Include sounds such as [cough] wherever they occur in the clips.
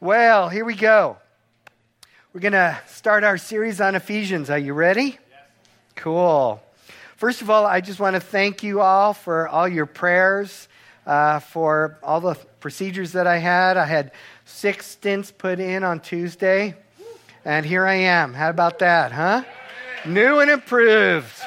Well, here we go. We're going to start our series on Ephesians. Are you ready? Yes. Cool. First of all, I just want to thank you all for all your prayers, uh, for all the procedures that I had. I had six stents put in on Tuesday, and here I am. How about that, huh? New and improved.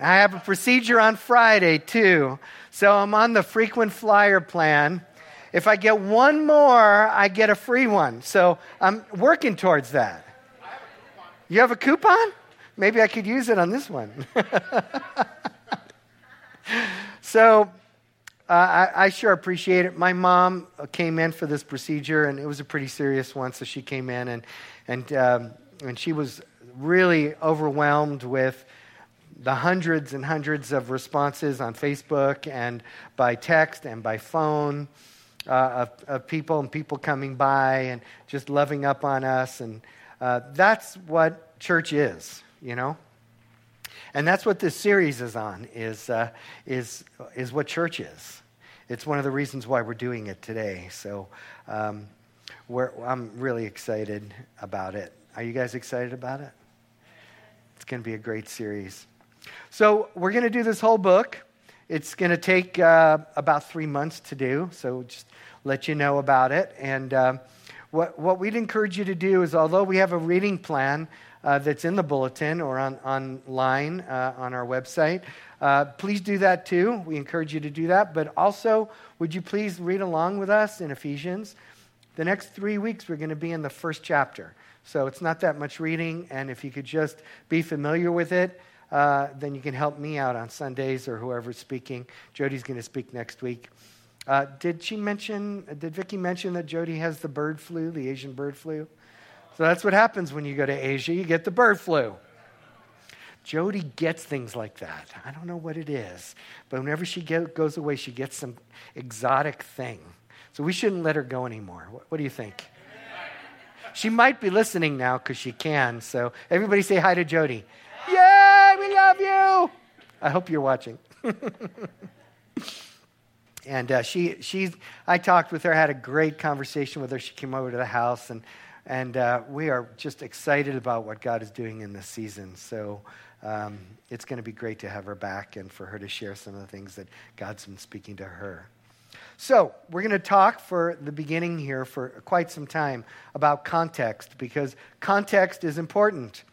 I have a procedure on Friday, too. So I'm on the frequent flyer plan. If I get one more, I get a free one. So I'm working towards that. You have a coupon? Maybe I could use it on this one. [laughs] so uh, I, I, sure appreciate it. My mom came in for this procedure, and it was a pretty serious one. So she came in, and and um, and she was really overwhelmed with the hundreds and hundreds of responses on Facebook and by text and by phone uh, of, of, people and people coming by and just loving up on us. And uh, that's what church is, you know? And that's what this series is on, is, uh, is, is what church is. It's one of the reasons why we're doing it today. So um, I'm really excited about it. Are you guys excited about it? It's going to be a great series. So we're going to do this whole book. It's going to take uh, about three months to do, so just let you know about it. And uh, what, what we'd encourage you to do is, although we have a reading plan uh, that's in the bulletin or on, online uh, on our website, uh, please do that too. We encourage you to do that. But also, would you please read along with us in Ephesians? The next three weeks, we're going to be in the first chapter. So it's not that much reading, and if you could just be familiar with it, uh, then you can help me out on Sundays or whoever's speaking. Jody's going to speak next week. Uh, did she mention, did Vicki mention that Jody has the bird flu, the Asian bird flu? So that's what happens when you go to Asia, you get the bird flu. Jody gets things like that. I don't know what it is, but whenever she get, goes away, she gets some exotic thing. So we shouldn't let her go anymore. What, what do you think? She might be listening now because she can. So everybody say hi to Jody. Love you. I hope you're watching. [laughs] and uh, she, she's, I talked with her, had a great conversation with her. She came over to the house, and, and uh, we are just excited about what God is doing in this season. So um, it's going to be great to have her back and for her to share some of the things that God's been speaking to her. So, we're going to talk for the beginning here for quite some time about context because context is important.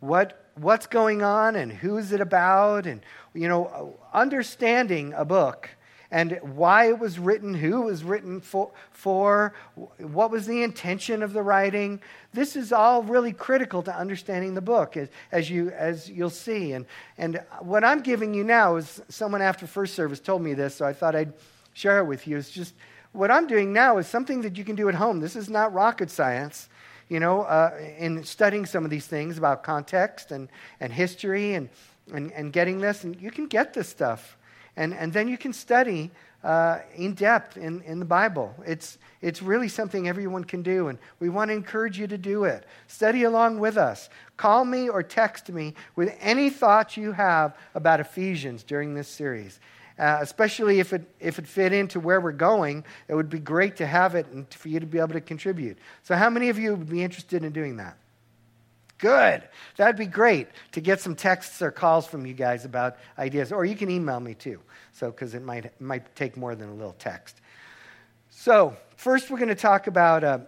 What, what's going on and who is it about and you know understanding a book and why it was written, who was written for, for, what was the intention of the writing. This is all really critical to understanding the book, as, as, you, as you'll see. And, and what I'm giving you now is someone after first service told me this, so I thought I'd share it with you. It's just what I'm doing now is something that you can do at home. This is not rocket science you know, uh, in studying some of these things about context and, and history and, and, and getting this. And you can get this stuff. And, and then you can study uh, in depth in, in the Bible. It's, it's really something everyone can do, and we want to encourage you to do it. Study along with us. Call me or text me with any thoughts you have about Ephesians during this series uh, especially if it, if it fit into where we're going. It would be great to have it and for you to be able to contribute. So, how many of you would be interested in doing that? Good. That'd be great to get some texts or calls from you guys about ideas. Or you can email me too, so because it might, might take more than a little text. So, first, we're going to talk about uh,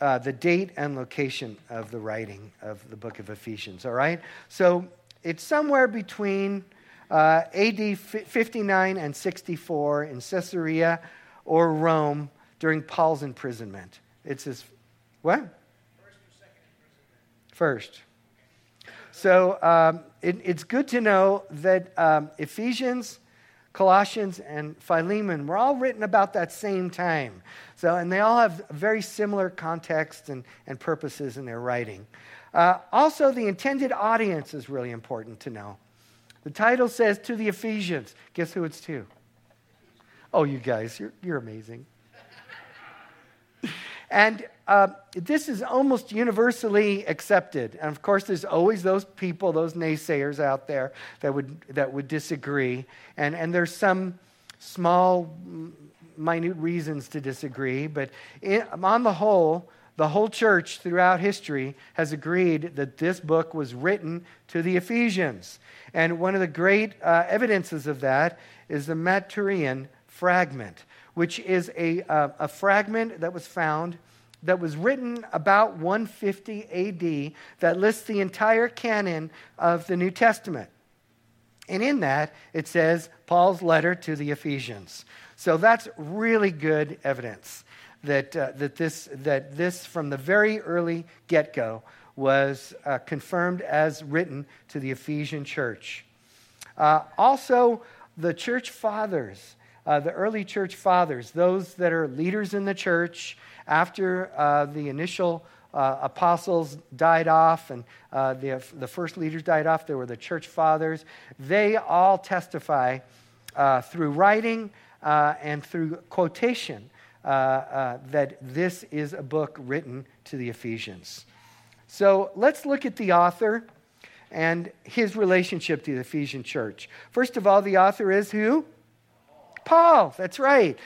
uh, the date and location of the writing of the book of Ephesians, all right? So, it's somewhere between uh, AD 59 and 64 in Caesarea or Rome during Paul's imprisonment. It's his, what? First. So um, it, it's good to know that um, Ephesians, Colossians, and Philemon were all written about that same time. So, and they all have very similar context and, and purposes in their writing. Uh, also, the intended audience is really important to know. The title says to the Ephesians. Guess who it's to? Oh, you guys, you're, you're amazing. and uh, this is almost universally accepted. And of course, there's always those people, those naysayers out there that would, that would disagree. And, and there's some small minute reasons to disagree, but in, on the whole, the whole church throughout history has agreed that this book was written to the Ephesians. And one of the great uh, evidences of that is the Muratorian fragment, which is a, uh, a fragment that was found that was written about 150 AD that lists the entire canon of the New Testament. And in that, it says Paul's letter to the Ephesians. So that's really good evidence that, uh, that, this, that this, from the very early get go, was uh, confirmed as written to the Ephesian church. Uh, also, the church fathers, uh, the early church fathers, those that are leaders in the church after uh, the initial uh, apostles died off and the, the first leaders died off, there were the church fathers. They all testify through writing and through quotation uh, uh, that this is a book written to the Ephesians. So let's look at the author and his relationship to the Ephesian church. First of all, the author is who? Paul, that's right.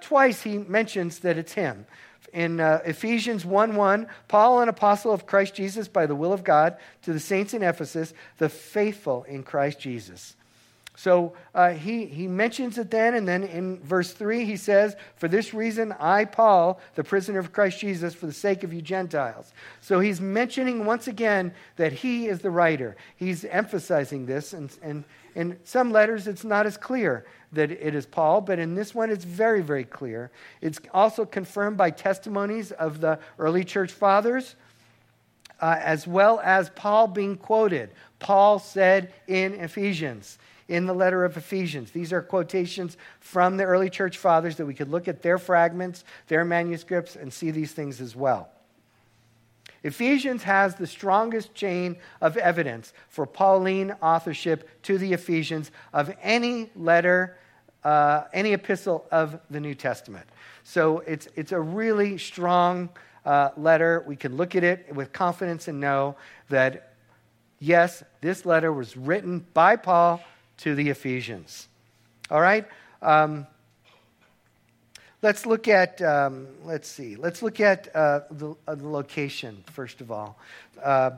twice he mentions that it's him in uh, Ephesians 1 1, Paul, an apostle of Christ Jesus by the will of God, to the saints in Ephesus, the faithful in Christ Jesus. So uh, he, he mentions it then, and then in verse 3, he says, For this reason, I, Paul, the prisoner of Christ Jesus, for the sake of you Gentiles. So he's mentioning once again that he is the writer. He's emphasizing this, and, and in some letters, it's not as clear that it is Paul, but in this one, it's very, very clear. It's also confirmed by testimonies of the early church fathers, uh, as well as Paul being quoted. Paul said in Ephesians, in the letter of Ephesians. These are quotations from the early church fathers that we could look at their fragments, their manuscripts, and see these things as well. Ephesians has the strongest chain of evidence for Pauline authorship to the Ephesians of any letter uh, any epistle of the New Testament. So it's, it's a really strong uh, letter. We can look at it with confidence and know that, yes, this letter was written by Paul to the Ephesians. All right? Um, let's look at, um, let's see, let's look at uh, the, uh, the, location, first of all. Uh,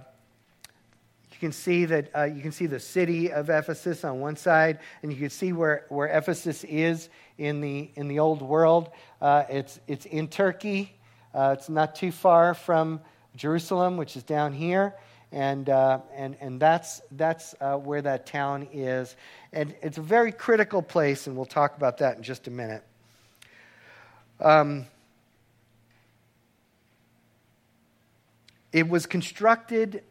you can see that uh, you can see the city of Ephesus on one side, and you can see where, where Ephesus is in the in the old world. Uh, it's it's in Turkey. Uh, it's not too far from Jerusalem, which is down here, and uh, and and that's that's uh, where that town is, and it's a very critical place, and we'll talk about that in just a minute. Um, it was constructed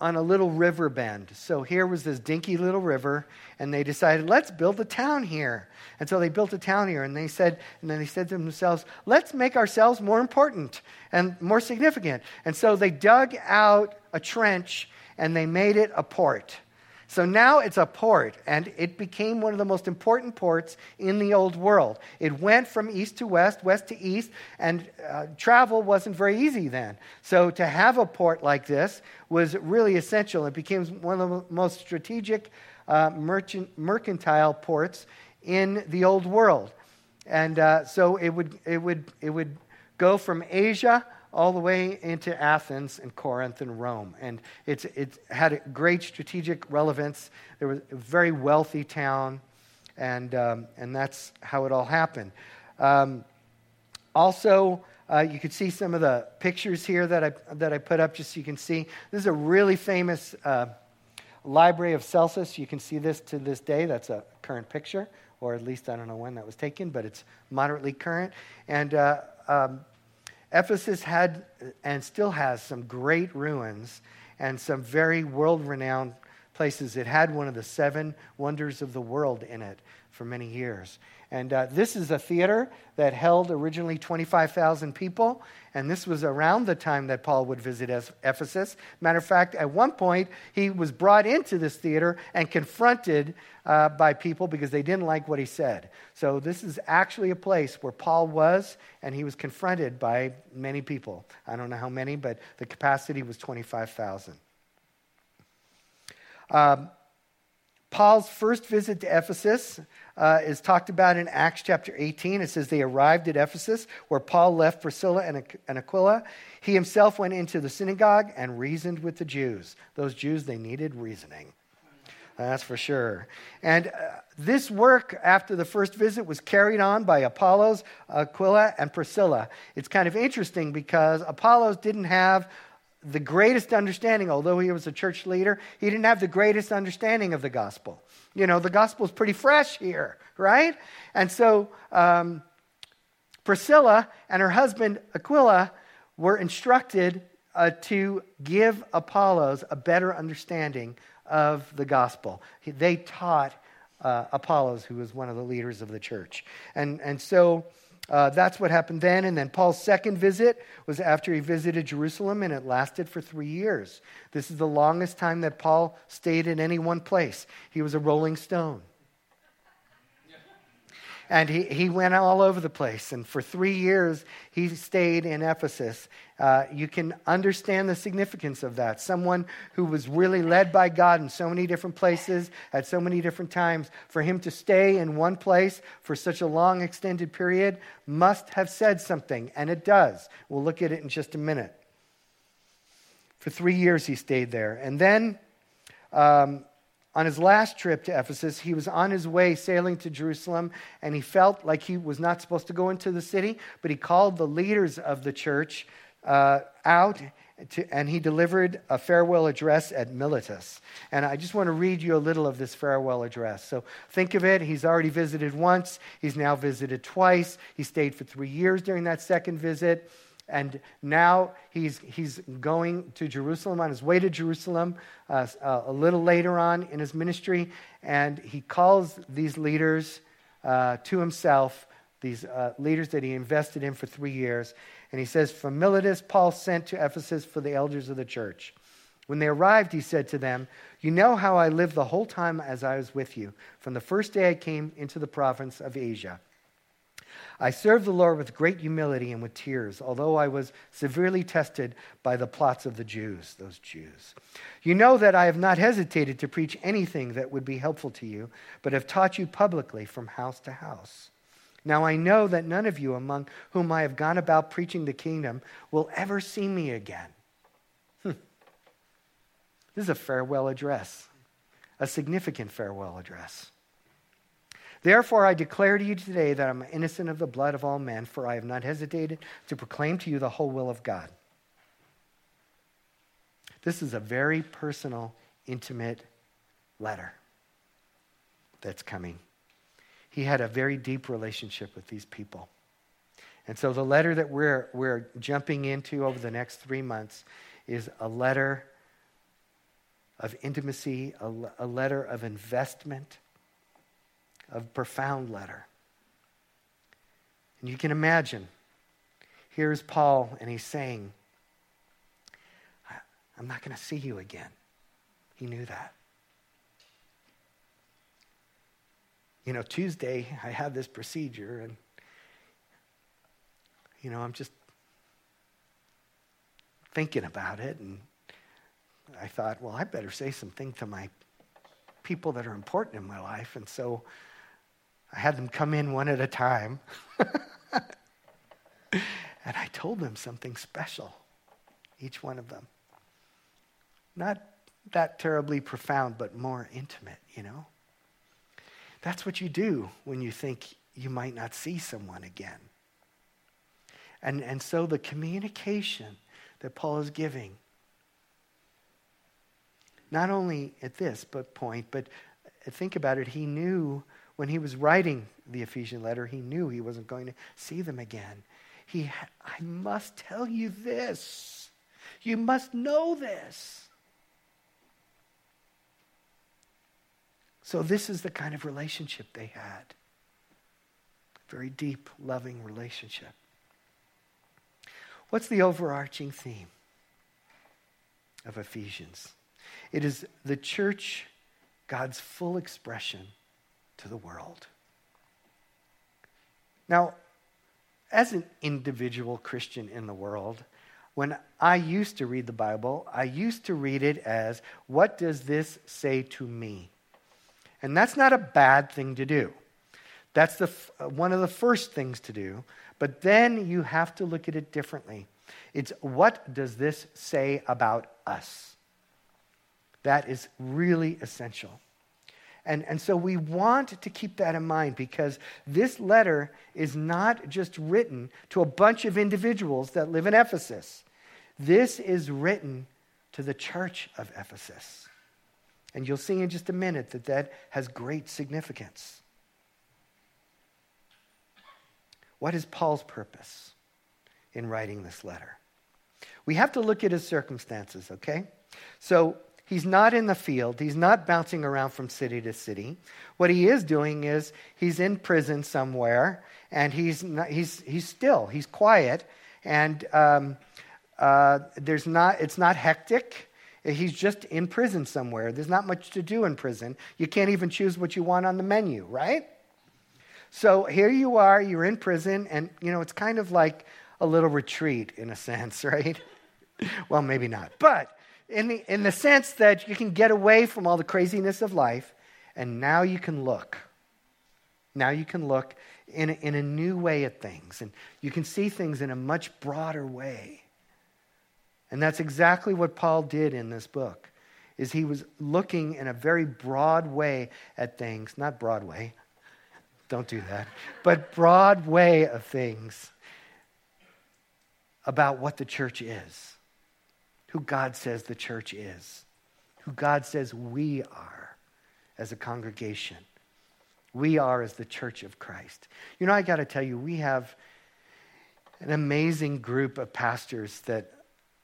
on a little river bend. So here was this dinky little river, and they decided, let's build a town here. And so they built a town here, and they said, and then they said to themselves, let's make ourselves more important and more significant. And so they dug out a trench and they made it a port. So now it's a port, and it became one of the most important ports in the old world. It went from east to west, west to east, and uh, travel wasn't very easy then. So to have a port like this was really essential. It became one of the most strategic uh, merchant, mercantile ports in the old world. And uh, so it would, it, would, it would go from Asia all the way into Athens and Corinth and Rome. And it's, it had great strategic relevance. There was a very wealthy town, and, um, and that's how it all happened. Um, also, uh, you can see some of the pictures here that I, that I put up just so you can see. This is a really famous uh, library of Celsus. You can see this to this day. That's a current picture, or at least I don't know when that was taken, but it's moderately current. And uh, um, Ephesus had and still has some great ruins and some very world renowned places. It had one of the seven wonders of the world in it for many years. And uh, this is a theater that held originally 25,000 people. And this was around the time that Paul would visit Ephesus. Matter of fact, at one point, he was brought into this theater and confronted uh, by people because they didn't like what he said. So, this is actually a place where Paul was, and he was confronted by many people. I don't know how many, but the capacity was 25,000. Um, Paul's first visit to Ephesus uh, is talked about in Acts chapter 18. It says they arrived at Ephesus, where Paul left Priscilla and Aquila. He himself went into the synagogue and reasoned with the Jews. Those Jews, they needed reasoning. That's for sure. And uh, this work after the first visit was carried on by Apollos, Aquila, and Priscilla. It's kind of interesting because Apollos didn't have the greatest understanding, although he was a church leader, he didn't have the greatest understanding of the gospel. You know, the gospel is pretty fresh here, right? And so um, Priscilla and her husband Aquila were instructed uh, to give Apollos a better understanding of the gospel. They taught uh, Apollos, who was one of the leaders of the church. And, and so uh, that's what happened then. And then Paul's second visit was after he visited Jerusalem, and it lasted for three years. This is the longest time that Paul stayed in any one place. He was a rolling stone. And he, he went all over the place. And for three years, he stayed in Ephesus. Uh, you can understand the significance of that. Someone who was really led by God in so many different places at so many different times, for him to stay in one place for such a long, extended period must have said something. And it does. We'll look at it in just a minute. For three years, he stayed there. And then. Um, on his last trip to Ephesus, he was on his way sailing to Jerusalem, and he felt like he was not supposed to go into the city, but he called the leaders of the church uh, out, to, and he delivered a farewell address at Miletus. And I just want to read you a little of this farewell address. So think of it. He's already visited once, he's now visited twice. He stayed for three years during that second visit. And now he's, he's going to Jerusalem, on his way to Jerusalem uh, uh, a little later on in his ministry. And he calls these leaders uh, to himself, these uh, leaders that he invested in for three years. And he says, From Miletus, Paul sent to Ephesus for the elders of the church. When they arrived, he said to them, You know how I lived the whole time as I was with you, from the first day I came into the province of Asia. I served the Lord with great humility and with tears, although I was severely tested by the plots of the Jews, those Jews. You know that I have not hesitated to preach anything that would be helpful to you, but have taught you publicly from house to house. Now I know that none of you among whom I have gone about preaching the kingdom will ever see me again. Hmm. This is a farewell address, a significant farewell address. Therefore, I declare to you today that I'm innocent of the blood of all men, for I have not hesitated to proclaim to you the whole will of God. This is a very personal, intimate letter that's coming. He had a very deep relationship with these people. And so the letter that we're, we're jumping into over the next three months is a letter of intimacy, a, a letter of investment a profound letter. And you can imagine, here's Paul, and he's saying, I'm not going to see you again. He knew that. You know, Tuesday, I had this procedure, and, you know, I'm just thinking about it, and I thought, well, I better say something to my people that are important in my life. And so I had them come in one at a time. [laughs] and I told them something special, each one of them. Not that terribly profound, but more intimate, you know? That's what you do when you think you might not see someone again. And, and so the communication that Paul is giving, not only at this but point, but think about it, he knew when he was writing the Ephesian letter, he knew he wasn't going to see them again. He, I must tell you this. You must know this. So, this is the kind of relationship they had. Very deep, loving relationship. What's the overarching theme of Ephesians? It is the church, God's full expression to the world. Now, as an individual Christian in the world, when I used to read the Bible, I used to read it as, What does this say to me? And that's not a bad thing to do. That's the, uh, one of the first things to do. But then you have to look at it differently. It's what does this say about us? That is really essential. And, and so we want to keep that in mind because this letter is not just written to a bunch of individuals that live in Ephesus. This is written to the church of Ephesus. And you'll see in just a minute that that has great significance. What is Paul's purpose in writing this letter? We have to look at his circumstances, okay? So He's not in the field. He's not bouncing around from city to city. What he is doing is he's in prison somewhere, and he's, not, he's, he's still, he's quiet, and um, uh, there's not, it's not hectic. He's just in prison somewhere. There's not much to do in prison. You can't even choose what you want on the menu, right? So here you are, you're in prison, and you know, it's kind of like a little retreat in a sense, [laughs] right? well, maybe not. But in the, in the sense that you can get away from all the craziness of life and now you can look. Now you can look in a, in a new way at things and you can see things in a much broader way. And that's exactly what Paul did in this book. Is he was looking in a very broad way at things, not Broadway. Don't do that. But broad way of things about what the church is who God says the church is, who God says we are as a congregation. We are as the church of Christ. You know, I got to tell you, we have an amazing group of pastors that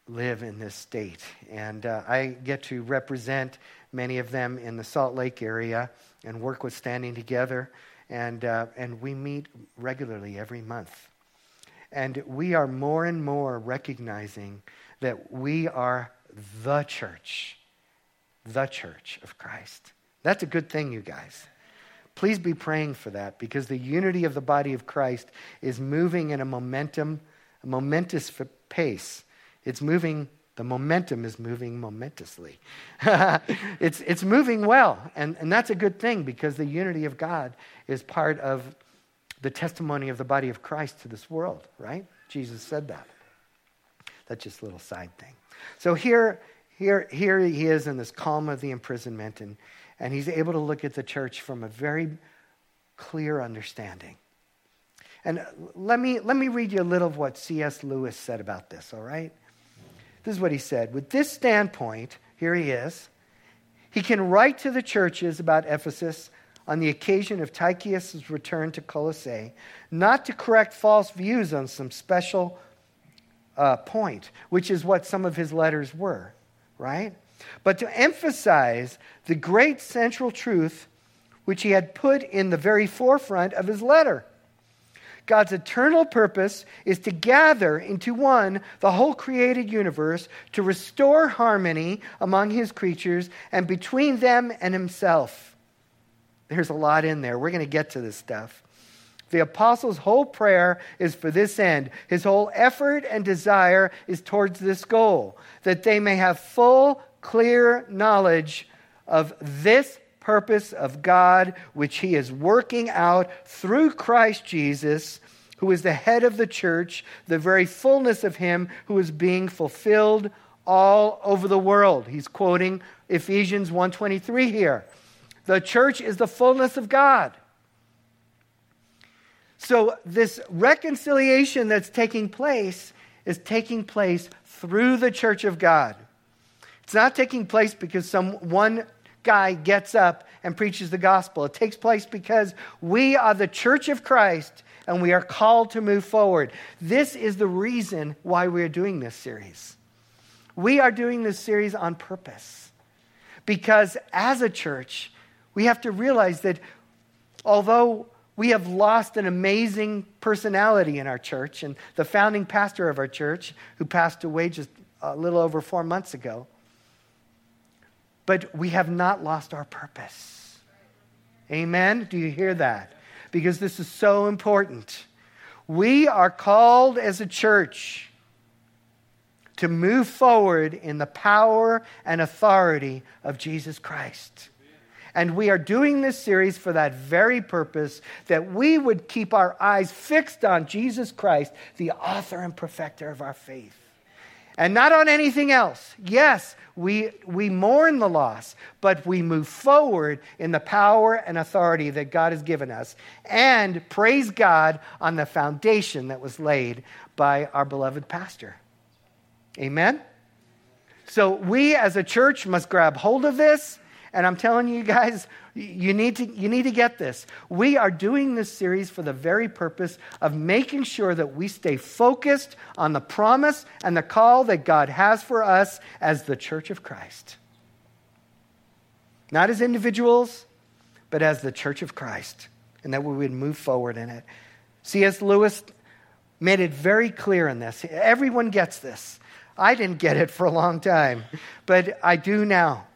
live in this state. And uh, I get to represent many of them in the Salt Lake area and work with Standing Together. And, uh, and we meet regularly every month. And we are more and more recognizing that we are the church, the church of Christ. That's a good thing, you guys. Please be praying for that because the unity of the body of Christ is moving in a momentum, a momentous pace. It's moving, the momentum is moving momentously. [laughs] it's, it's moving well, and, and that's a good thing because the unity of God is part of the testimony of the body of Christ to this world, right? Jesus said that. That's just a little side thing. So here, here, here he is in this calm of the imprisonment, and, and he's able to look at the church from a very clear understanding. And let me, let me read you a little of what C.S. Lewis said about this, all right? This is what he said. With this standpoint, here he is, he can write to the churches about Ephesus on the occasion of Tychicus' return to Colossae, not to correct false views on some special uh, point, which is what some of his letters were, right? But to emphasize the great central truth which he had put in the very forefront of his letter. God's eternal purpose is to gather into one the whole created universe, to restore harmony among his creatures and between them and himself. There's a lot in there. We're going to get to this stuff. The apostle's whole prayer is for this end. His whole effort and desire is towards this goal that they may have full, clear knowledge of this purpose of God, which he is working out through Christ Jesus, who is the head of the church, the very fullness of him who is being fulfilled all over the world. He's quoting Ephesians 1:23 here. The church is the fullness of God. So, this reconciliation that's taking place is taking place through the church of God. It's not taking place because some one guy gets up and preaches the gospel. It takes place because we are the church of Christ and we are called to move forward. This is the reason why we are doing this series. We are doing this series on purpose because as a church, we have to realize that although we have lost an amazing personality in our church. And the founding pastor of our church, who passed away just a little over four months ago, but we have not lost our purpose. Amen? Do you hear that? Because this is so important. We are called as a church to move forward in the power and authority of Jesus Christ. And we are doing this series for that very purpose that we would keep our eyes fixed on Jesus Christ, the author and perfecter of our faith. And not on anything else. Yes, we, we mourn the loss, but we move forward in the power and authority that God has given us. And praise God on the foundation that was laid by our beloved pastor. Amen? So we as a church must grab hold of this and I'm telling you guys, you need, to, you need to get this. We are doing this series for the very purpose of making sure that we stay focused on the promise and the call that God has for us as the church of Christ. Not as individuals, but as the church of Christ, and that we would move forward in it. C.S. Lewis made it very clear in this. Everyone gets this. I didn't get it for a long time, but I do now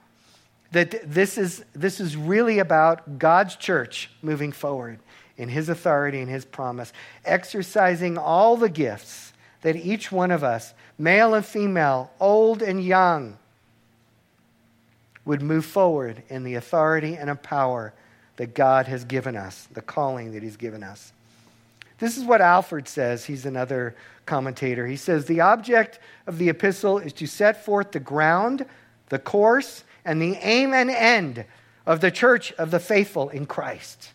that this is, this is really about God's church moving forward in His authority and His promise, exercising all the gifts that each one of us, male and female, old and young, would move forward in the authority and a power that God has given us, the calling that He's given us. This is what Alford says. He's another commentator. He says, The object of the epistle is to set forth the ground, the course, and the aim and end of the church of the faithful in Christ.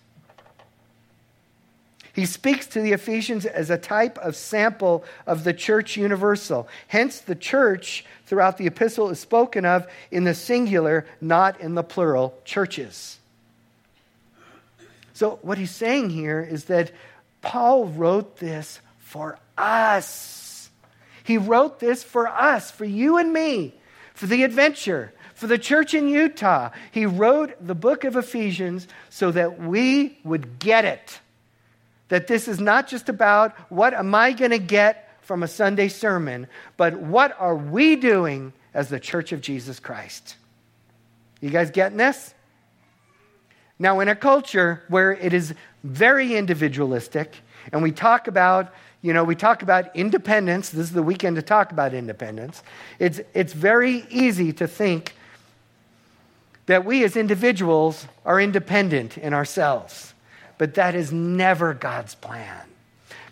He speaks to the Ephesians as a type of sample of the church universal. Hence, the church throughout the epistle is spoken of in the singular, not in the plural, churches. So, what he's saying here is that Paul wrote this for us. He wrote this for us, for you and me, for the adventure, for the church in Utah. He wrote the book of Ephesians so that we would get it. That this is not just about what am I going to get from a Sunday sermon, but what are we doing as the church of Jesus Christ? You guys getting this? Now, in a culture where it is very individualistic, and we talk about you know, we talk about independence. This is the weekend to talk about independence. It's, it's very easy to think that we as individuals are independent in ourselves. But that is never God's plan.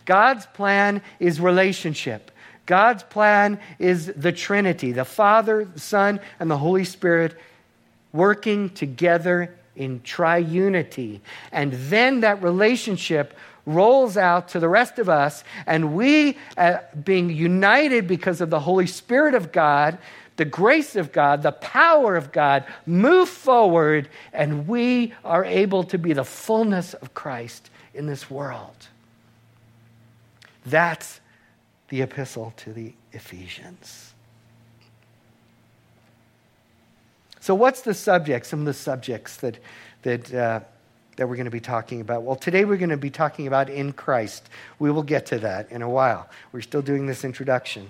God's plan is relationship. God's plan is the Trinity, the Father, the Son, and the Holy Spirit working together in triunity. And then that relationship rolls out to the rest of us, and we, uh, being united because of the Holy Spirit of God, the grace of God, the power of God move forward, and we are able to be the fullness of Christ in this world. That's the epistle to the Ephesians. So, what's the subject? Some of the subjects that, that, uh, that we're going to be talking about. Well, today we're going to be talking about in Christ. We will get to that in a while. We're still doing this introduction.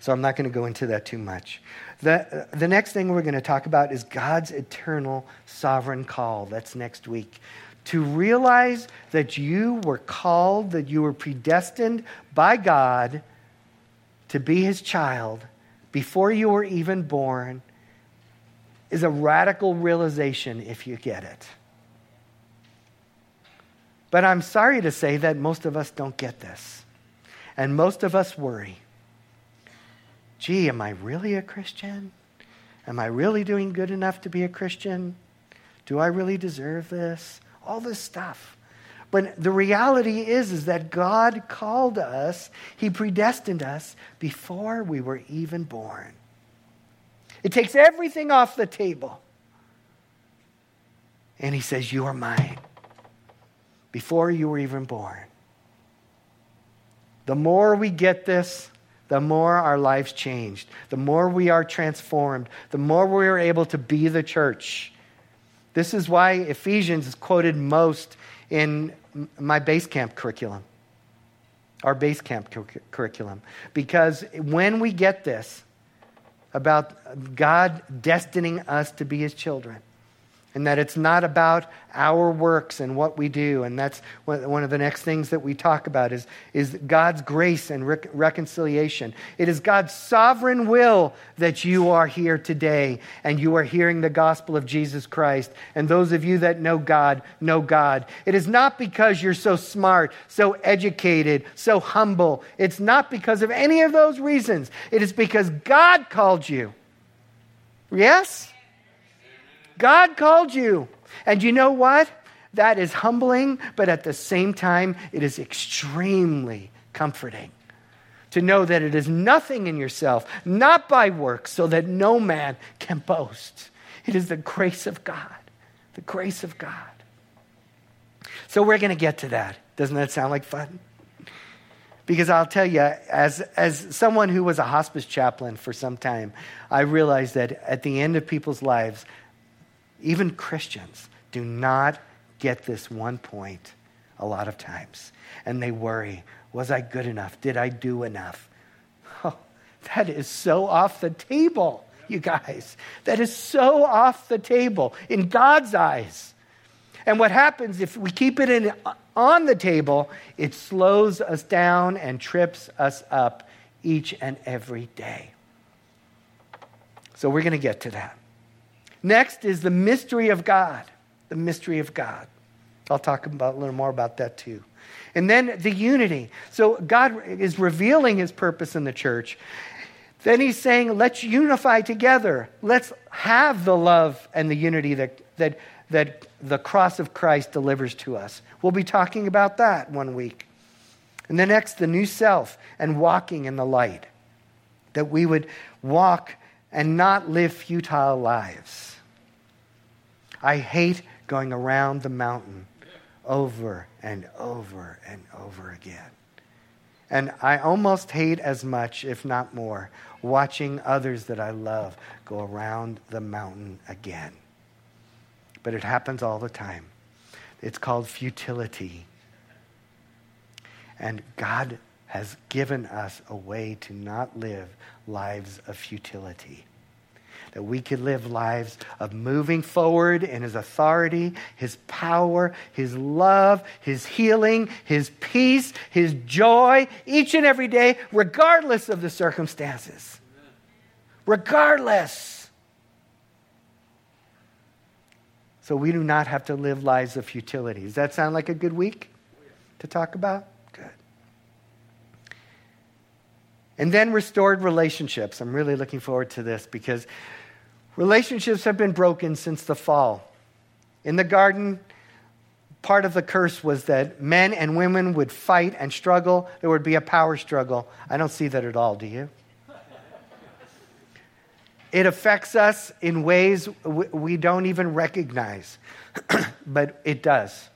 So I'm not going to go into that too much. The, uh, the next thing we're going to talk about is God's eternal sovereign call. That's next week. To realize that you were called, that you were predestined by God to be his child before you were even born is a radical realization if you get it. But I'm sorry to say that most of us don't get this. And most of us worry gee, am I really a Christian? Am I really doing good enough to be a Christian? Do I really deserve this? All this stuff. But the reality is, is that God called us, He predestined us before we were even born. It takes everything off the table. And He says, You are mine. Before you were even born. The more we get this, the more our lives changed, the more we are transformed, the more we are able to be the church. This is why Ephesians is quoted most in my base camp curriculum, our base camp cu- curriculum. Because when we get this about God destining us to be his children, and that it's not about our works and what we do. And that's one of the next things that we talk about is, is God's grace and rec- reconciliation. It is God's sovereign will that you are here today and you are hearing the gospel of Jesus Christ. And those of you that know God, know God. It is not because you're so smart, so educated, so humble. It's not because of any of those reasons. It is because God called you. Yes? God called you. And you know what? That is humbling, but at the same time, it is extremely comforting to know that it is nothing in yourself, not by works, so that no man can boast. It is the grace of God. The grace of God. So we're going to get to that. Doesn't that sound like fun? Because I'll tell you, as, as someone who was a hospice chaplain for some time, I realized that at the end of people's lives, even Christians do not get this one point a lot of times. And they worry was I good enough? Did I do enough? Oh, that is so off the table, you guys. That is so off the table in God's eyes. And what happens if we keep it in, on the table, it slows us down and trips us up each and every day. So we're going to get to that. Next is the mystery of God. The mystery of God. I'll talk about a little more about that too. And then the unity. So God is revealing his purpose in the church. Then he's saying, let's unify together. Let's have the love and the unity that, that, that the cross of Christ delivers to us. We'll be talking about that one week. And then next, the new self and walking in the light. That we would walk and not live futile lives. I hate going around the mountain over and over and over again. And I almost hate as much, if not more, watching others that I love go around the mountain again. But it happens all the time. It's called futility. And God has given us a way to not live lives of futility that we could live lives of moving forward in His authority, His power, His love, His healing, His peace, His joy, each and every day, regardless of the circumstances. Regardless. So we do not have to live lives of futility. Does that sound like a good week to talk about? Good. And then restored relationships. I'm really looking forward to this because Relationships have been broken since the fall. In the garden, part of the curse was that men and women would fight and struggle. There would be a power struggle. I don't see that at all, do you? It affects us in ways we don't even recognize, [clears throat] but it does.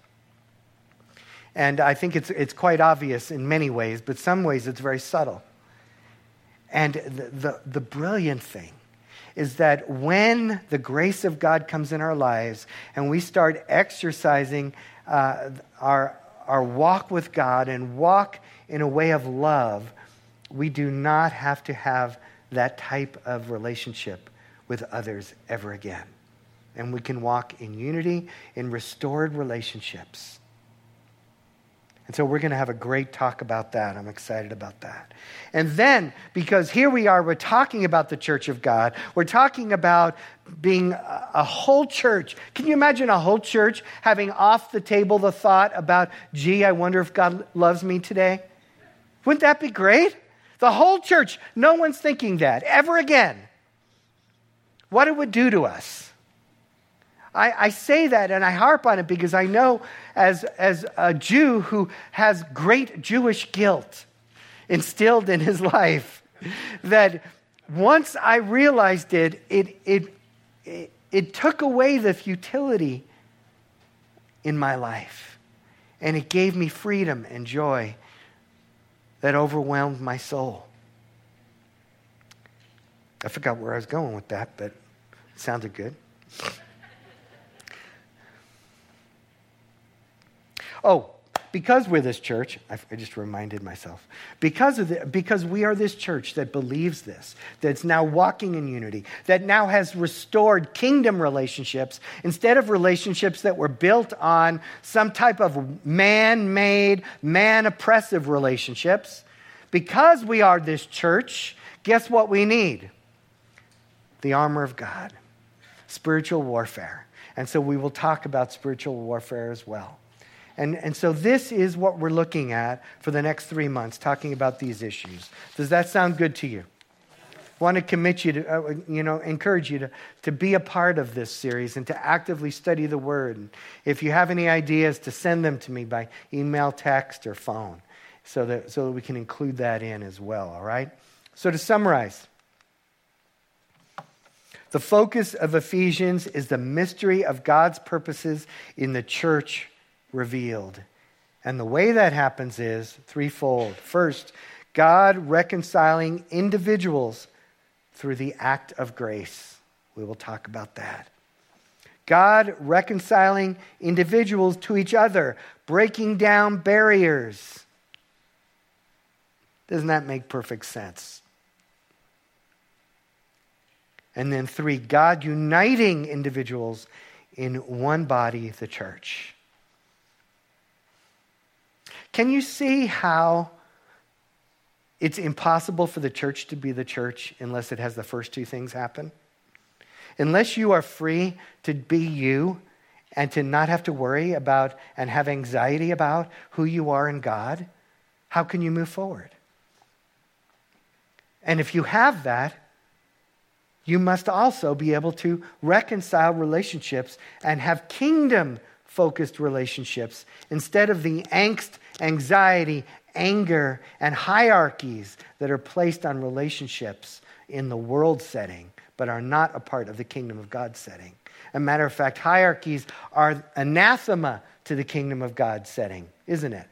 And I think it's, it's quite obvious in many ways, but some ways it's very subtle. And the, the, the brilliant thing is that when the grace of God comes in our lives and we start exercising uh, our, our walk with God and walk in a way of love, we do not have to have that type of relationship with others ever again. And we can walk in unity, in restored relationships. And so we're going to have a great talk about that. I'm excited about that. And then, because here we are, we're talking about the church of God, we're talking about being a whole church. Can you imagine a whole church having off the table the thought about, gee, I wonder if God loves me today? Wouldn't that be great? The whole church, no one's thinking that ever again. What it would do to us. I, I, say that and I harp on it because I know as, as a Jew who has great Jewish guilt instilled in his [laughs] life that once I realized it, it, it, it, it took away the futility in my life. And it gave me freedom and joy that overwhelmed my soul. I forgot where I was going with that, but it sounded good. Oh, because we're this church, I just reminded myself, because, of the, because we are this church that believes this, that's now walking in unity, that now has restored kingdom relationships instead of relationships that were built on some type of man made, man oppressive relationships. Because we are this church, guess what we need? The armor of God, spiritual warfare. And so we will talk about spiritual warfare as well. And, and so this is what we're looking at for the next three months, talking about these issues. Does that sound good to you? Want to commit you to, uh, you know, encourage you to, to be a part of this series and to actively study the Word. And if you have any ideas, to send them to me by email, text, or phone so that, so that we can include that in as well, all right? So to summarize, the focus of Ephesians is the mystery of God's purposes in the church revealed. And the way that happens is threefold. First, God reconciling individuals through the act of grace. We will talk about that. God reconciling individuals to each other, breaking down barriers. Doesn't that make perfect sense? And then three, God uniting individuals in one body, the church. Can you see how it's impossible for the church to be the church unless it has the first two things happen? Unless you are free to be you and to not have to worry about and have anxiety about who you are in God, how can you move forward? And if you have that, you must also be able to reconcile relationships and have kingdom focused relationships instead of the angst, anxiety, anger, and hierarchies that are placed on relationships in the world setting but are not a part of the kingdom of God setting. A matter of fact, hierarchies are anathema to the kingdom of God setting, isn't it?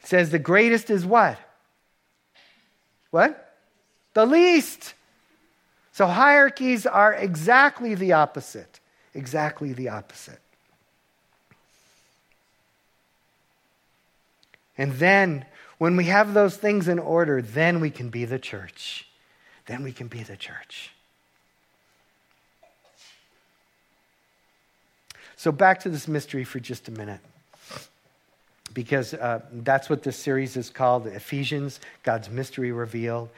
It says the greatest is what? What? The least. So hierarchies are exactly the opposite. Exactly the opposite. And then, when we have those things in order, then we can be the church. Then we can be the church. So, back to this mystery for just a minute. Because uh, that's what this series is called Ephesians, God's mystery revealed.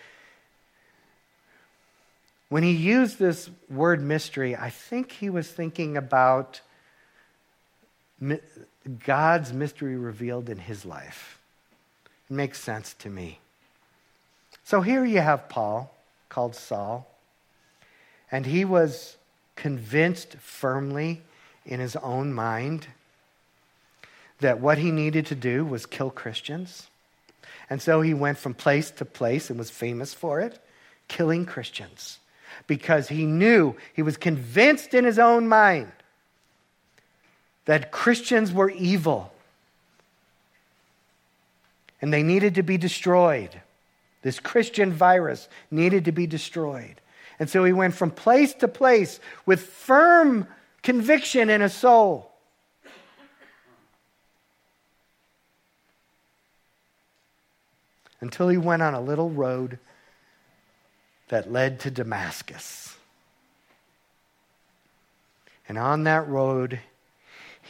When he used this word mystery, I think he was thinking about God's mystery revealed in his life. It makes sense to me. So here you have Paul, called Saul, and he was convinced firmly in his own mind that what he needed to do was kill Christians. And so he went from place to place and was famous for it, killing Christians because he knew, he was convinced in his own mind that Christians were evil and they needed to be destroyed. This Christian virus needed to be destroyed. And so he went from place to place with firm conviction in his soul. Until he went on a little road that led to Damascus. And on that road,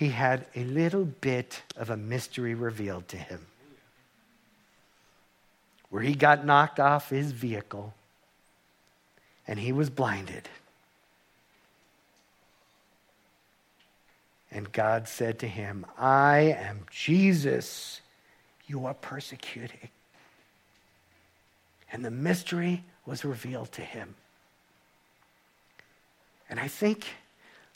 he had a little bit of a mystery revealed to him. Where he got knocked off his vehicle and he was blinded. And God said to him, I am Jesus you are persecuting. And the mystery was revealed to him. And I think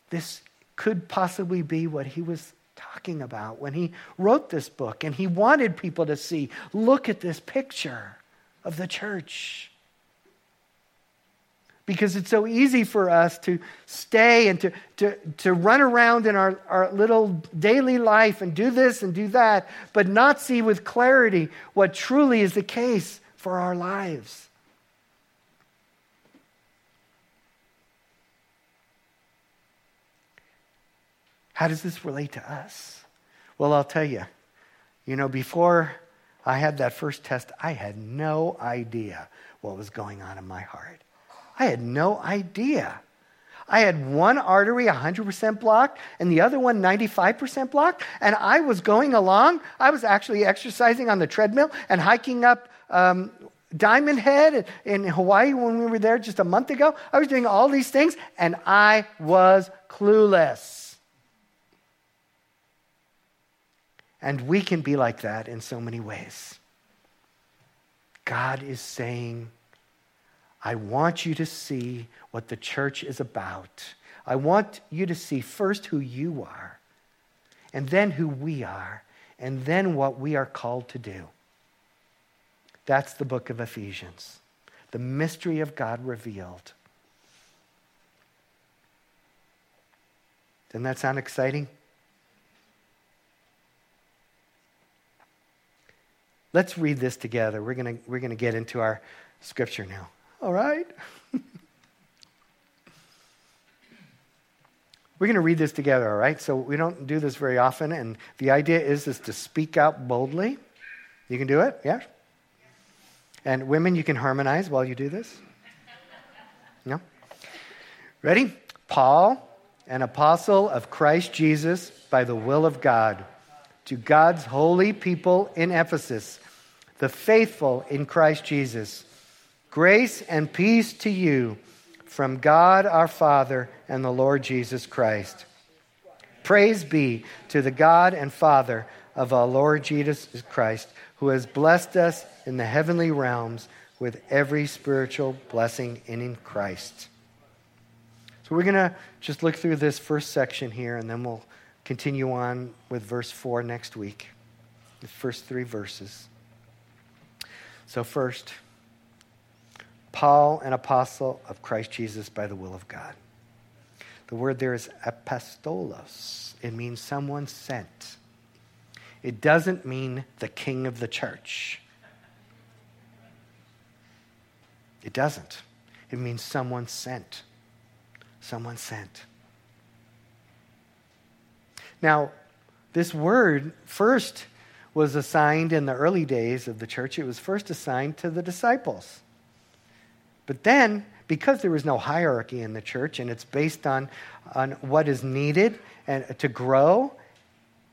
this could possibly be what he was talking about when he wrote this book. And he wanted people to see look at this picture of the church. Because it's so easy for us to stay and to, to, to run around in our, our little daily life and do this and do that, but not see with clarity what truly is the case for our lives. How does this relate to us? Well, I'll tell you. You know, before I had that first test, I had no idea what was going on in my heart. I had no idea. I had one artery 100% blocked and the other one 95% blocked. And I was going along. I was actually exercising on the treadmill and hiking up um, Diamond Head in Hawaii when we were there just a month ago. I was doing all these things and I was clueless. And we can be like that in so many ways. God is saying, I want you to see what the church is about. I want you to see first who you are, and then who we are, and then what we are called to do. That's the book of Ephesians, the mystery of God revealed. Doesn't that sound exciting? Let's read this together. We're going we're going to get into our scripture now. All right? [laughs] We're going to read this together, all right? So we don't do this very often, and the idea is, is to speak out boldly. You can do it, yeah? And women, you can harmonize while you do this. [laughs] No? Ready? Paul, an apostle of Christ Jesus by the will of God, to God's holy people in Ephesus, the faithful in Christ Jesus Grace and peace to you from God our Father and the Lord Jesus Christ. Praise be to the God and Father of our Lord Jesus Christ, who has blessed us in the heavenly realms with every spiritual blessing in Christ. So we're going to just look through this first section here, and then we'll continue on with verse 4 next week, the first three verses. So, first, Paul, an apostle of Christ Jesus by the will of God. The word there is apostolos. It means someone sent. It doesn't mean the king of the church. It doesn't. It means someone sent. Someone sent. Now, this word first was assigned in the early days of the church. It was first assigned to the disciples. But then, because there was no hierarchy in the church and it's based on, on what is needed and to grow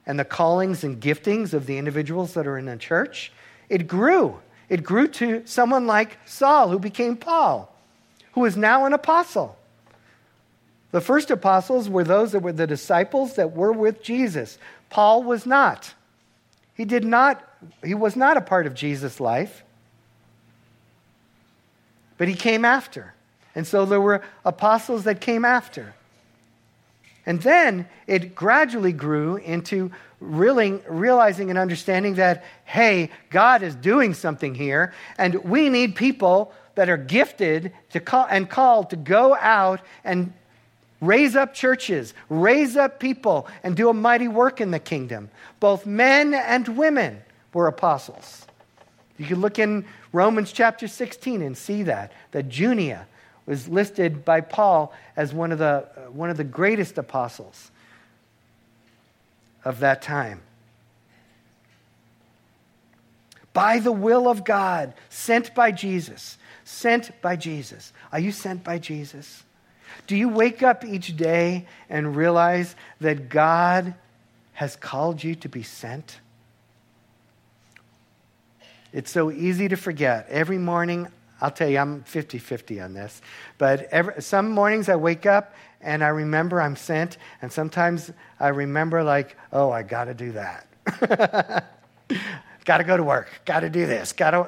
and the callings and giftings of the individuals that are in the church, it grew. It grew to someone like Saul, who became Paul, who is now an apostle. The first apostles were those that were the disciples that were with Jesus. Paul was not. He did not, he was not a part of Jesus' life but he came after. And so there were apostles that came after. And then it gradually grew into really realizing and understanding that, hey, God is doing something here, and we need people that are gifted to call, and called to go out and raise up churches, raise up people, and do a mighty work in the kingdom. Both men and women were apostles. You can look in Romans chapter 16 and see that, that Junia was listed by Paul as one of the, uh, one of the greatest apostles of that time. By the will of God, sent by Jesus. Sent by Jesus. Are you sent by Jesus? Do you wake up each day and realize that God has called you to be sent? It's so easy to forget. Every morning, I'll tell you, I'm 50 50 on this. But every, some mornings I wake up and I remember I'm sent, and sometimes I remember, like, oh, I got to do that. [laughs] got to go to work. Got to do this. Got to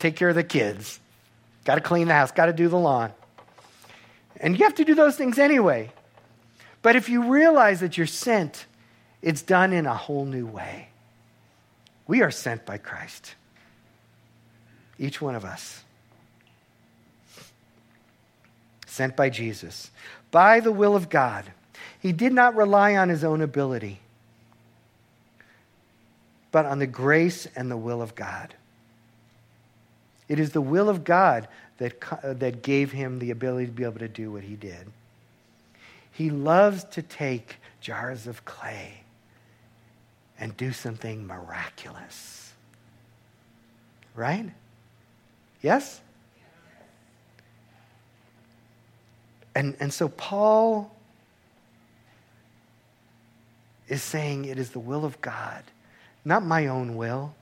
take care of the kids. Got to clean the house. Got to do the lawn. And you have to do those things anyway. But if you realize that you're sent, it's done in a whole new way. We are sent by Christ. Each one of us. Sent by Jesus. By the will of God. He did not rely on his own ability, but on the grace and the will of God. It is the will of God that, uh, that gave him the ability to be able to do what he did. He loves to take jars of clay and do something miraculous. Right? Yes? And, and so Paul is saying it is the will of God, not my own will,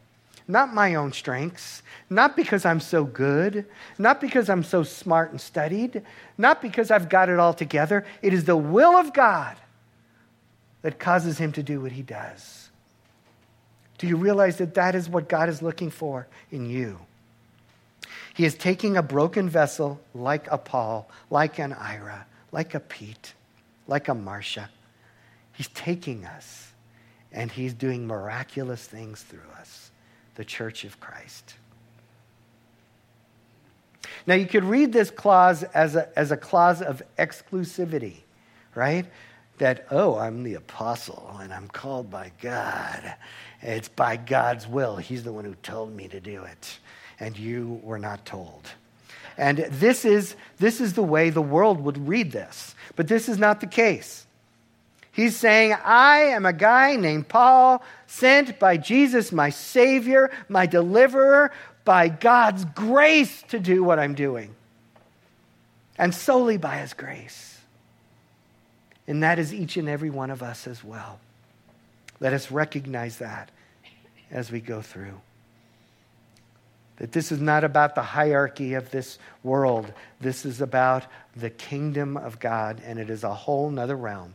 not my own strengths, not because I'm so good, not because I'm so smart and studied, not because I've got it all together. It is the will of God that causes him to do what he does. Do you realize that that is what God is looking for in you? He is taking a broken vessel like a Paul, like an Ira, like a Pete, like a Marcia. He's taking us and he's doing miraculous things through us, the church of Christ. Now, you could read this clause as a, as a clause of exclusivity, right? That, oh, I'm the apostle and I'm called by God. It's by God's will. He's the one who told me to do it and you were not told. And this is, this is the way the world would read this. But this is not the case. He's saying, I am a guy named Paul, sent by Jesus, my Savior, my deliverer, by God's grace to do what I'm doing. And solely by His grace. And that is each and every one of us as well. Let us recognize that as we go through. That this is not about the hierarchy of this world. This is about the kingdom of God, and it is a whole nother realm.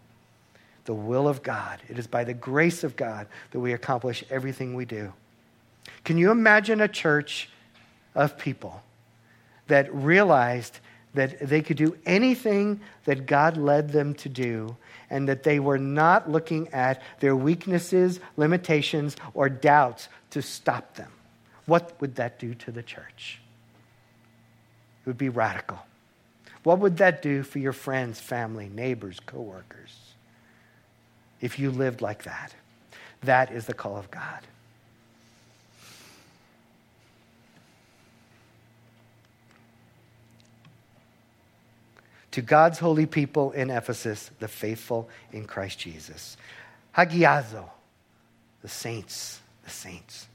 The will of God. It is by the grace of God that we accomplish everything we do. Can you imagine a church of people that realized that they could do anything that God led them to do and that they were not looking at their weaknesses, limitations, or doubts to stop them? what would that do to the church? It would be radical. What would that do for your friends, family, neighbors, coworkers if you lived like that? That is the call of God. To God's holy people in Ephesus, the faithful in Christ Jesus. Hagiazo, the saints, the saints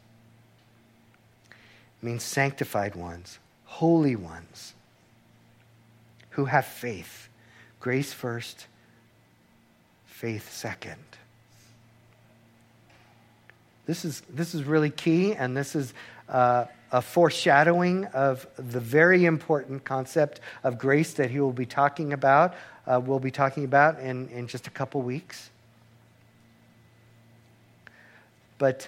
means sanctified ones, holy ones, who have faith. Grace first, faith second. This is, this is really key, and this is uh, a foreshadowing of the very important concept of grace that he will be talking about. Uh, we'll be talking about in, in just a couple weeks. But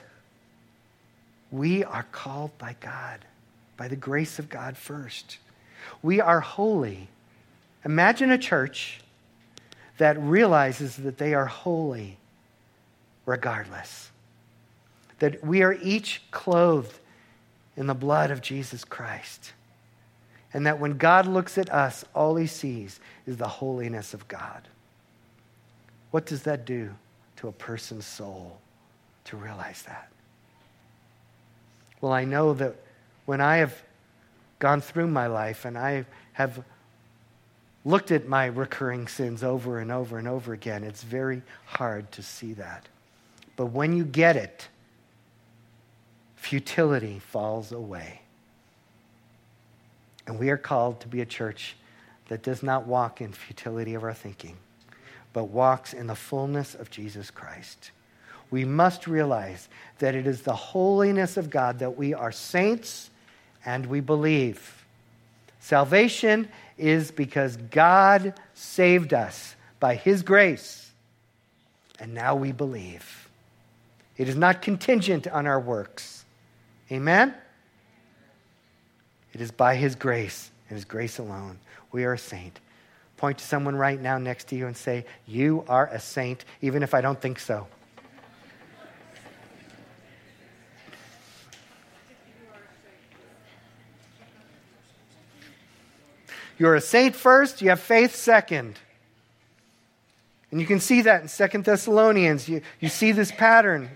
we are called by God, by the grace of God first. We are holy. Imagine a church that realizes that they are holy regardless. That we are each clothed in the blood of Jesus Christ. And that when God looks at us, all he sees is the holiness of God. What does that do to a person's soul to realize that? Well, I know that when I have gone through my life and I have looked at my recurring sins over and over and over again, it's very hard to see that. But when you get it, futility falls away. And we are called to be a church that does not walk in futility of our thinking, but walks in the fullness of Jesus Christ we must realize that it is the holiness of God that we are saints and we believe. Salvation is because God saved us by His grace, and now we believe. It is not contingent on our works. Amen? It is by His grace and His grace alone. We are a saint. Point to someone right now next to you and say, You are a saint, even if I don't think so. You're a saint first, you have faith second. And you can see that in Second Thessalonians. You, you see this pattern.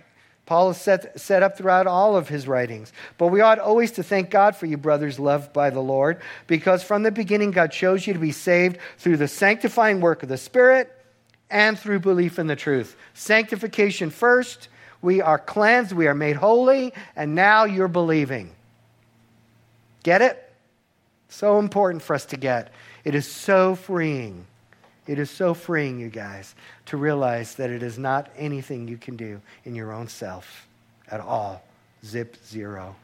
Paul has set, set up throughout all of his writings. But we ought always to thank God for you, brothers loved by the Lord, because from the beginning God chose you to be saved through the sanctifying work of the Spirit and through belief in the truth. Sanctification first, We are cleansed, we are made holy, and now you're believing. Get it? So important for us to get. It is so freeing. It is so freeing, you guys, to realize that it is not anything you can do in your own self at all. Zip zero.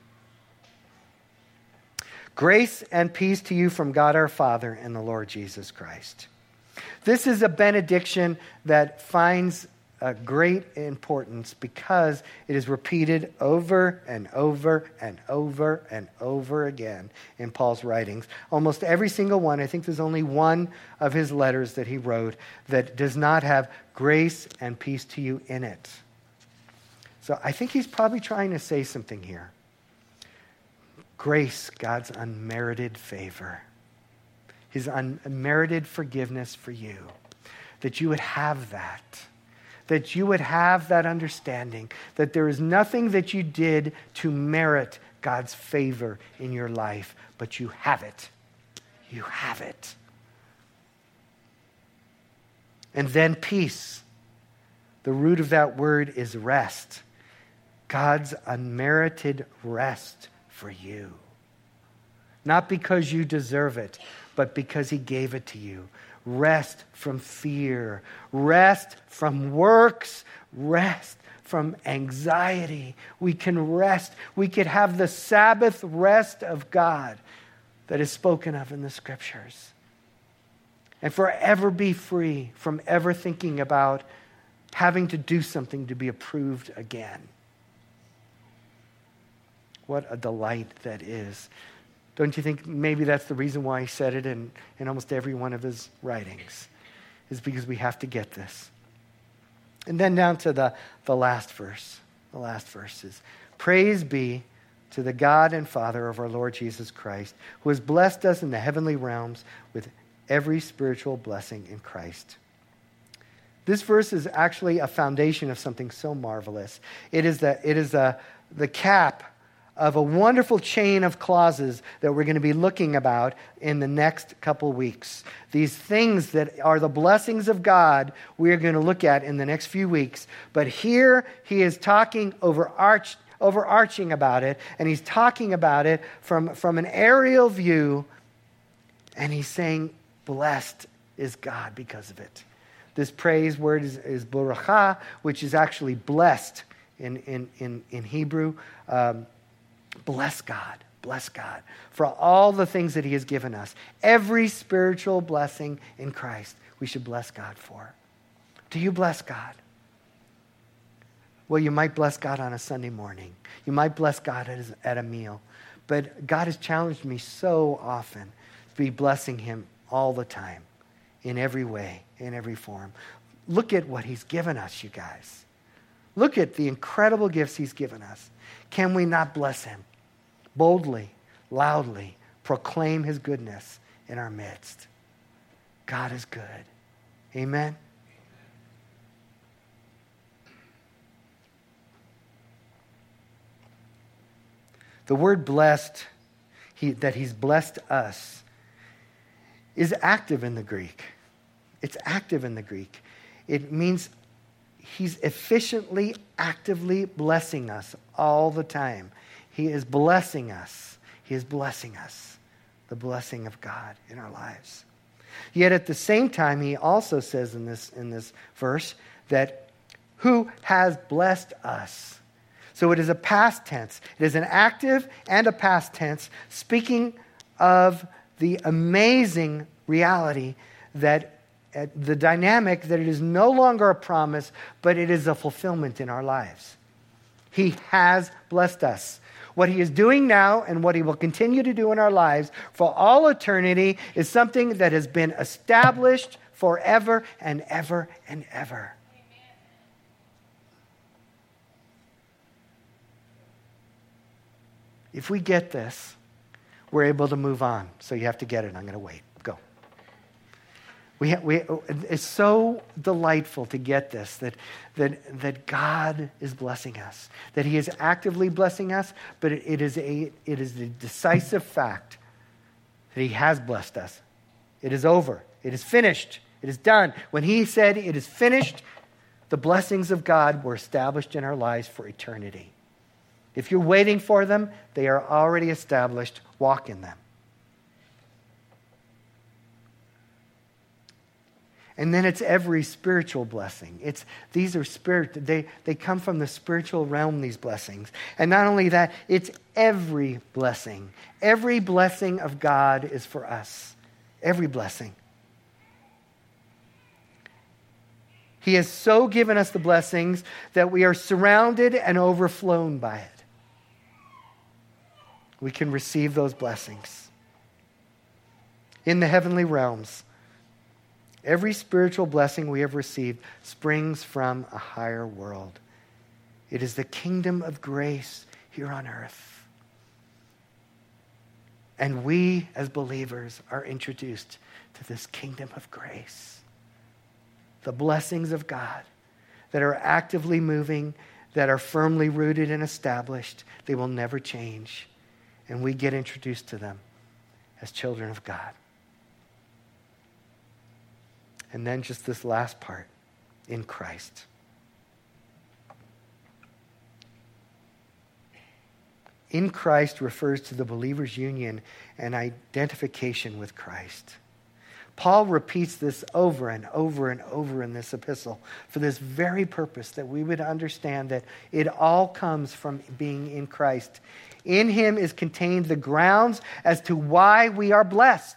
Grace and peace to you from God our Father and the Lord Jesus Christ. This is a benediction that finds a great importance because it is repeated over and over and over and over again in Paul's writings. Almost every single one, I think there's only one of his letters that he wrote that does not have grace and peace to you in it. So I think he's probably trying to say something here. Grace, God's unmerited favor, his unmerited forgiveness for you, that you would have that that you would have that understanding that there is nothing that you did to merit God's favor in your life, but you have it. You have it. And then peace. The root of that word is rest. God's unmerited rest for you. Not because you deserve it, but because He gave it to you rest from fear, rest from works, rest from anxiety. We can rest. We could have the Sabbath rest of God that is spoken of in the scriptures. And forever be free from ever thinking about having to do something to be approved again. What a delight that is don't you think maybe that's the reason why he said it in, in almost every one of his writings? Is because we have to get this. And then down to the, the last verse. The last verse is Praise be to the God and Father of our Lord Jesus Christ, who has blessed us in the heavenly realms with every spiritual blessing in Christ. This verse is actually a foundation of something so marvelous. It is the, it is the, the cap of a wonderful chain of clauses that we're going to be looking about in the next couple weeks. These things that are the blessings of God, we're going to look at in the next few weeks. But here he is talking overarch, overarching about it, and he's talking about it from, from an aerial view, and he's saying, Blessed is God because of it. This praise word is, is which is actually blessed in, in, in, in Hebrew. Um, Bless God. Bless God for all the things that He has given us. Every spiritual blessing in Christ, we should bless God for. Do you bless God? Well, you might bless God on a Sunday morning. You might bless God at, a meal. But God has challenged me so often to be blessing Him all the time, in every way, in every form. Look at what He's given us, you guys. Look at the incredible gifts He's given us. Can we not bless him? Boldly, loudly, proclaim his goodness in our midst. God is good. Amen. The word blessed, he, that he's blessed us, is active in the Greek. It's active in the Greek. It means He's efficiently, actively blessing us all the time. He is blessing us. He is blessing us. The blessing of God in our lives. Yet at the same time, he also says in this, in this verse that who has blessed us. So it is a past tense. It is an active and a past tense, speaking of the amazing reality that the dynamic that it is no longer a promise, but it is a fulfillment in our lives. He has blessed us. What he is doing now and what he will continue to do in our lives for all eternity is something that has been established forever and ever and ever. If we get this, we're able to move on. So you have to get it. I'm going to wait. We, we, oh, it's so delightful to get this that, that, that God is blessing us, that He is actively blessing us, but it, it, is a, it is a decisive fact that He has blessed us. It is over, it is finished, it is done. When He said it is finished, The blessings of God were established in our lives for eternity. If you're waiting for them, they are already established. Walk in them. And then it's every spiritual blessing. It's, these are spirit, they, they come from the spiritual realm, these blessings. And not only that, it's every blessing. Every blessing of God is for us. Every blessing. He has so given us the blessings that we are surrounded and overflown by it. We can receive those blessings in the heavenly realms. Every spiritual blessing we have received springs from a higher world. It is the kingdom of grace here on earth. And we, as believers, are introduced to this kingdom of grace. The blessings of God that are actively moving, that are firmly rooted and established, they will never change. And we get introduced to them as children of God. And then just this last part in Christ. In Christ refers to the believer's union and identification with Christ. Paul repeats this over and over and over in this epistle for this very purpose that we would understand that it all comes from being in Christ. In him is contained the grounds as to why we are blessed.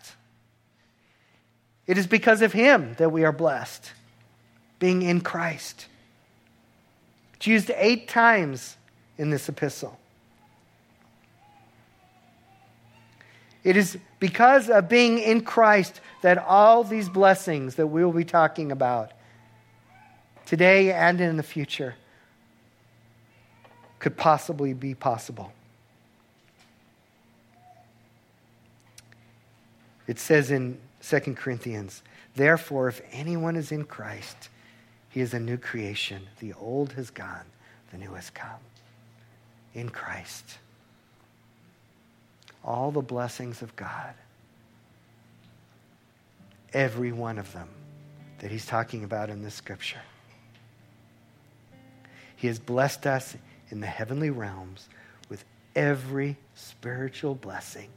It is because of him that we are blessed, being in Christ. It's used eight times in this epistle. It is because of being in Christ that all these blessings that we will be talking about today and in the future could possibly be possible. It says in 2 Corinthians. Therefore, if anyone is in Christ, he is a new creation. The old has gone, the new has come. In Christ. All the blessings of God, every one of them that he's talking about in this scripture. He has blessed us in the heavenly realms with every spiritual blessing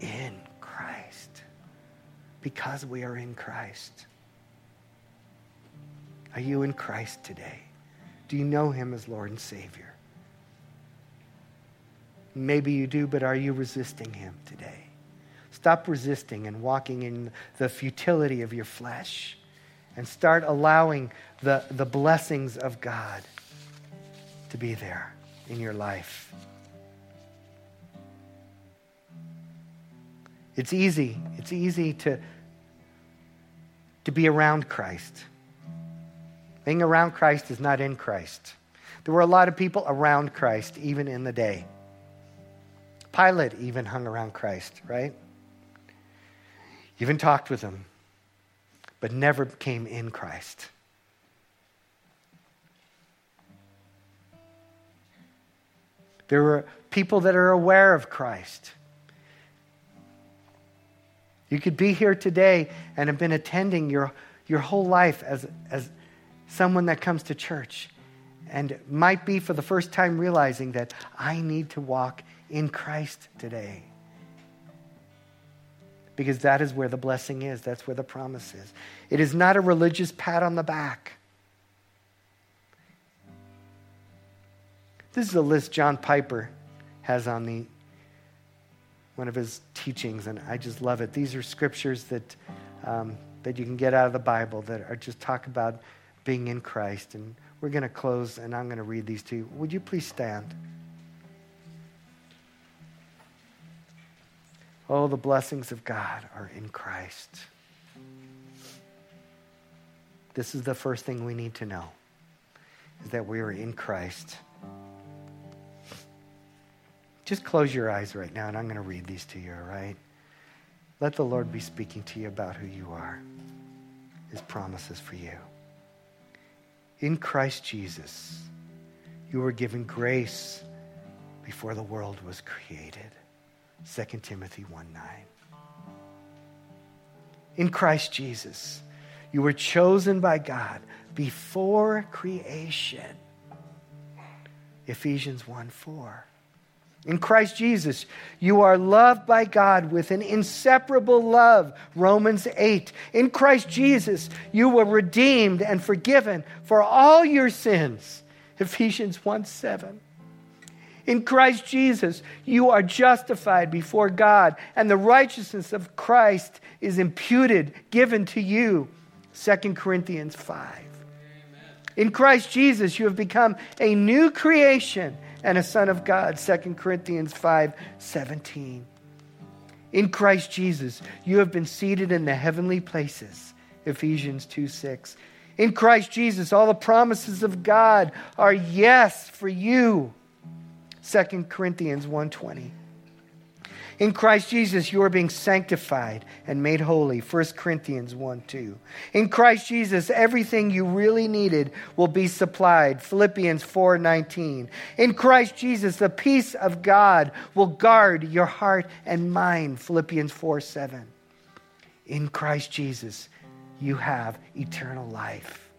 in Christ because we are in Christ. Are you in Christ today? Do you know him as Lord and Savior? Maybe you do, but are you resisting him today? Stop resisting and walking in the futility of your flesh and start allowing the, the blessings of God to be there in your life. It's easy. It's easy to, to be around Christ. Being around Christ is not in Christ. There were a lot of people around Christ even in the day. Pilate even hung around Christ, right? Even talked with him, but never came in Christ. There were people that are aware of Christ you could be here today and have been attending your, your whole life as, as someone that comes to church and might be for the first time realizing that I need to walk in Christ today. Because that is where the blessing is, that's where the promise is. It is not a religious pat on the back. This is a list John Piper has on the one of his teachings, and I just love it. These are scriptures that, um, that you can get out of the Bible that are just talk about being in Christ. And we're going to close, and I'm going to read these to you. Would you please stand? Oh, the blessings of God are in Christ. This is the first thing we need to know is that we are in Christ. Just close your eyes right now, and I'm going to read these to you, all right? Let the Lord be speaking to you about who you are, his promises for you. In Christ Jesus, you were given grace before the world was created. 2 Timothy 1 9. In Christ Jesus, You were chosen by God before creation. Ephesians 1 4. In Christ Jesus, you are loved by God with an inseparable love. Romans 8. In Christ Jesus, you were redeemed and forgiven for all your sins. Ephesians 1 7. In Christ Jesus, you are justified before God, and the righteousness of Christ is imputed, given to you. 2 Corinthians 5. In Christ Jesus, you have become a new creation and a son of God. 2 Corinthians 5 17. In Christ Jesus, you have been seated in the heavenly places. Ephesians 2 6. In Christ Jesus, all the promises of God are yes for you. 2 Corinthians 1:20. In Christ Jesus, you are being sanctified and made holy. 1 Corinthians 1 2. In Christ Jesus, everything you really needed will be supplied. Philippians 4 19. In Christ Jesus, the peace of God will guard your heart and mind. Philippians 4 7. In Christ Jesus, you have eternal life.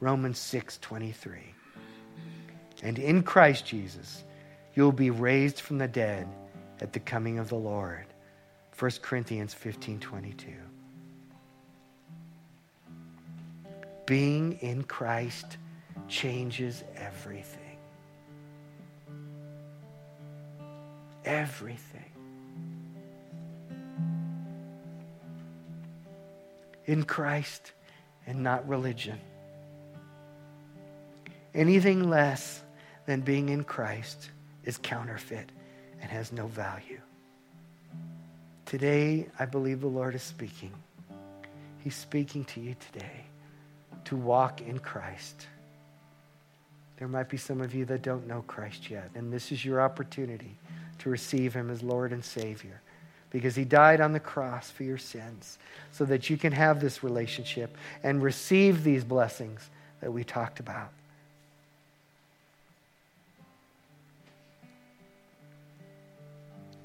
Romans 6 23. And in Christ Jesus, you'll be raised from the dead at the coming of the Lord. 1 Corinthians 15 22. Being in Christ changes everything. Everything. In Christ and not religion. Anything less than being in Christ is counterfeit and has no value. Today, I believe the Lord is speaking. He's speaking to you today to walk in Christ. There might be some of you that don't know Christ yet, and this is your opportunity to receive Him as Lord and Savior because He died on the cross for your sins so that you can have this relationship and receive these blessings that we talked about.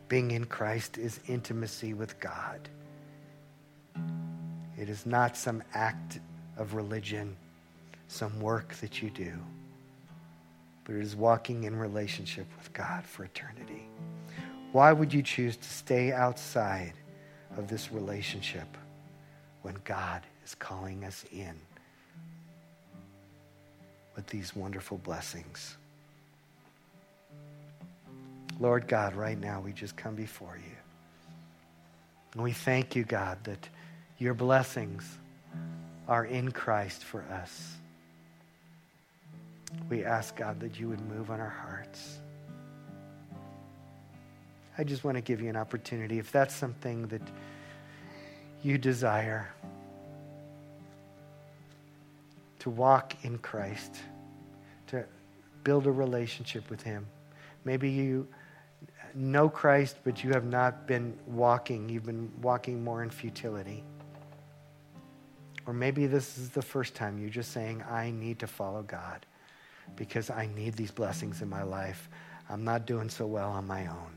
Being in Christ is intimacy with God. It is not some act of religion, some work that you do, but it is walking in relationship with God for eternity. Why would you choose to stay outside of this relationship when God is calling us in with these wonderful blessings? Lord God, right now we just come before you. And we thank you, God, that your blessings are in Christ for us. We ask, God, that you would move on our hearts. I just want to give you an opportunity. If that's something that you desire to walk in Christ, to build a relationship with Him, maybe you know Christ, but you have not been walking. You've been walking more in futility. Or maybe this is the first time you're just saying, I need to follow God because I need these blessings in my life. I'm not doing so well on my own.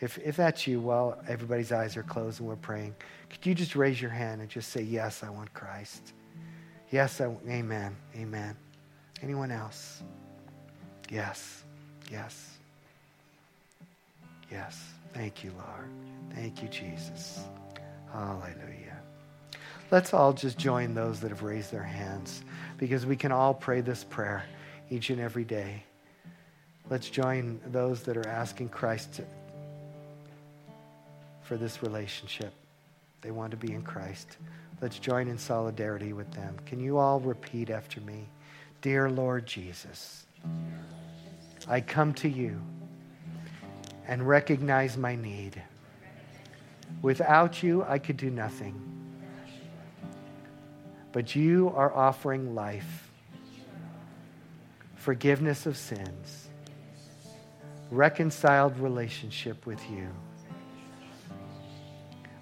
If, if that's you, while everybody's eyes are closed and we're praying, could you just raise your hand and just say, Yes, I want Christ? Yes, I, amen, amen. Anyone else? Yes, yes. Yes. Thank you, Lord. Thank you, Jesus. Hallelujah. Let's all just join those that have raised their hands because we can all pray this prayer each and every day. Let's join those that are asking Christ to, for this relationship. They want to be in Christ. Let's join in solidarity with them. Can you all repeat after me? Dear Lord Jesus, I come to you and recognize my need. Without you, I could do nothing. But you are offering life, forgiveness of sins, reconciled relationship with you.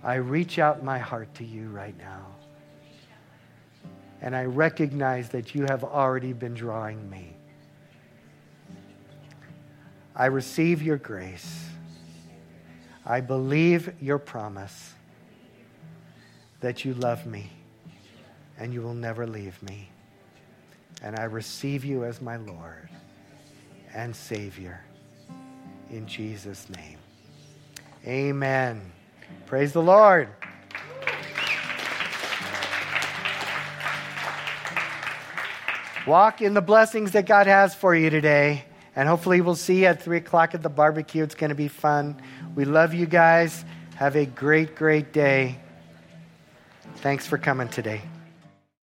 I reach out my heart to you right now. And I recognize that you have already been drawing me. I receive your grace. I believe your promise that you love me and you will never leave me. And I receive you as my Lord and Savior. In Jesus' name. Amen. Praise the Lord. Walk in the blessings that God has for you today. And hopefully, we'll see you at 3 o'clock at the barbecue. It's going to be fun. We love you guys. Have a great, great day. Thanks for coming today.